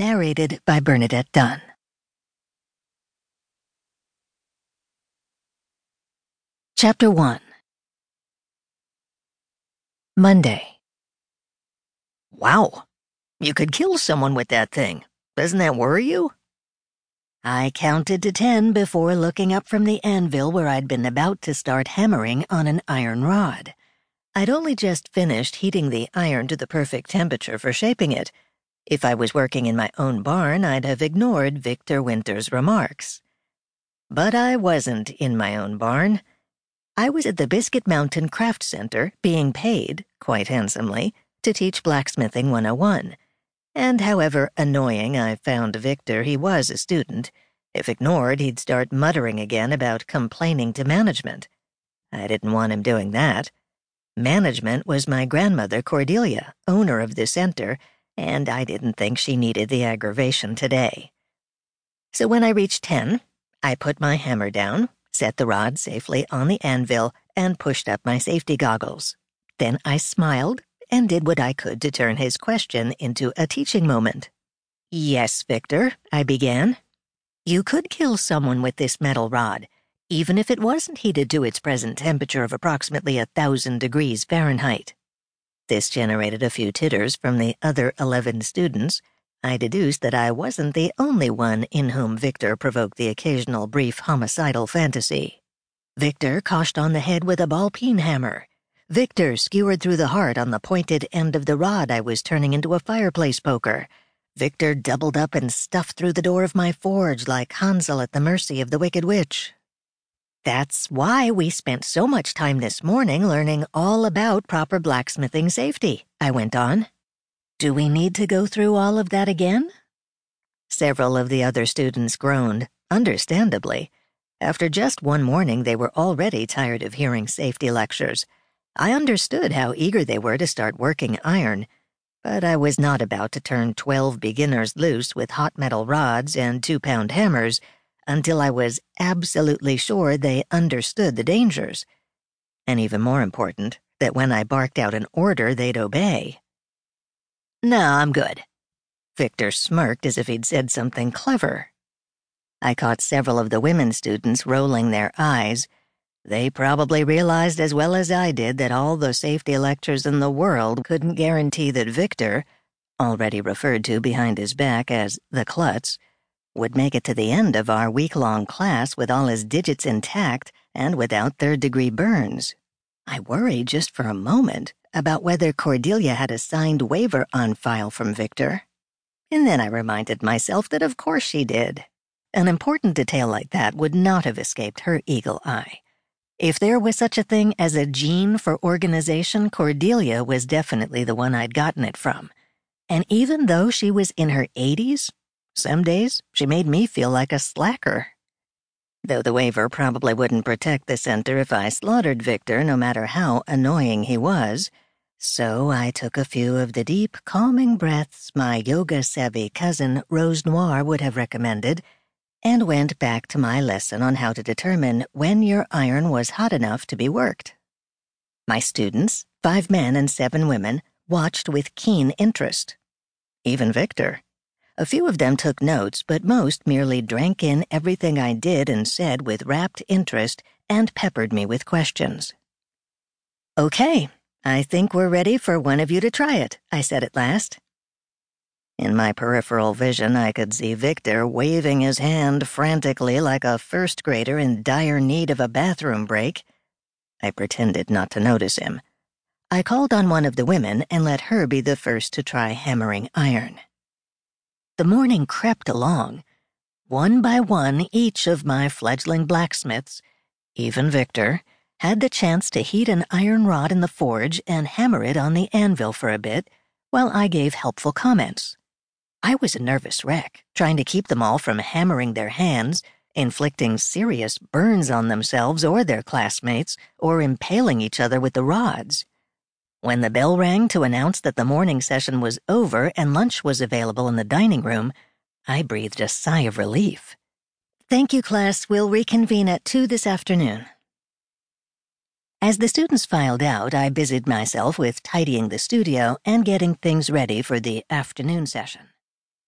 Narrated by Bernadette Dunne. Chapter 1 Monday. Wow. You could kill someone with that thing. Doesn't that worry you? I counted to ten before looking up from the anvil where I'd been about to start hammering on an iron rod. I'd only just finished heating the iron to the perfect temperature for shaping it. If I was working in my own barn, I'd have ignored Victor Winter's remarks. But I wasn't in my own barn. I was at the Biscuit Mountain Craft Center being paid, quite handsomely, to teach Blacksmithing 101 and however annoying I found Victor, he was a student. If ignored, he'd start muttering again about complaining to management. I didn't want him doing that. Management was my grandmother, Cordelia, owner of the center, and I didn't think she needed the aggravation today. So when I reached 10, I put my hammer down, set the rod safely on the anvil, and pushed up my safety goggles. Then I smiled and did what I could to turn his question into a teaching moment. Yes, Victor, I began. You could kill someone with this metal rod, even if it wasn't heated to its present temperature of approximately a thousand degrees Fahrenheit. This generated a few titters from the other eleven students. I deduced that I wasn't the only one in whom Victor provoked the occasional brief homicidal fantasy. Victor coshed on the head with a ball peen hammer, Victor skewered through the heart on the pointed end of the rod I was turning into a fireplace poker. Victor doubled up and stuffed through the door of my forge like Hansel at the mercy of the Wicked Witch. That's why we spent so much time this morning learning all about proper blacksmithing safety, I went on. Do we need to go through all of that again? Several of the other students groaned, understandably. After just one morning, they were already tired of hearing safety lectures. I understood how eager they were to start working iron, but I was not about to turn 12 beginners loose with hot metal rods and two pound hammers until I was absolutely sure they understood the dangers. And even more important, that when I barked out an order, they'd obey. No, I'm good. Victor smirked as if he'd said something clever. I caught several of the women students rolling their eyes they probably realized as well as I did that all the safety lectures in the world couldn't guarantee that Victor, already referred to behind his back as the klutz, would make it to the end of our week long class with all his digits intact and without third degree burns. I worried just for a moment about whether Cordelia had a signed waiver on file from Victor. And then I reminded myself that of course she did. An important detail like that would not have escaped her eagle eye. If there was such a thing as a gene for organization, Cordelia was definitely the one I'd gotten it from. And even though she was in her 80s, some days she made me feel like a slacker. Though the waiver probably wouldn't protect the center if I slaughtered Victor, no matter how annoying he was. So I took a few of the deep, calming breaths my yoga savvy cousin Rose Noir would have recommended and went back to my lesson on how to determine when your iron was hot enough to be worked. My students, five men and seven women, watched with keen interest. Even Victor. A few of them took notes, but most merely drank in everything I did and said with rapt interest and peppered me with questions. Okay, I think we're ready for one of you to try it, I said at last. In my peripheral vision, I could see Victor waving his hand frantically like a first grader in dire need of a bathroom break. I pretended not to notice him. I called on one of the women and let her be the first to try hammering iron. The morning crept along. One by one, each of my fledgling blacksmiths, even Victor, had the chance to heat an iron rod in the forge and hammer it on the anvil for a bit while I gave helpful comments. I was a nervous wreck, trying to keep them all from hammering their hands, inflicting serious burns on themselves or their classmates, or impaling each other with the rods. When the bell rang to announce that the morning session was over and lunch was available in the dining room, I breathed a sigh of relief. Thank you, class. We'll reconvene at 2 this afternoon. As the students filed out, I busied myself with tidying the studio and getting things ready for the afternoon session.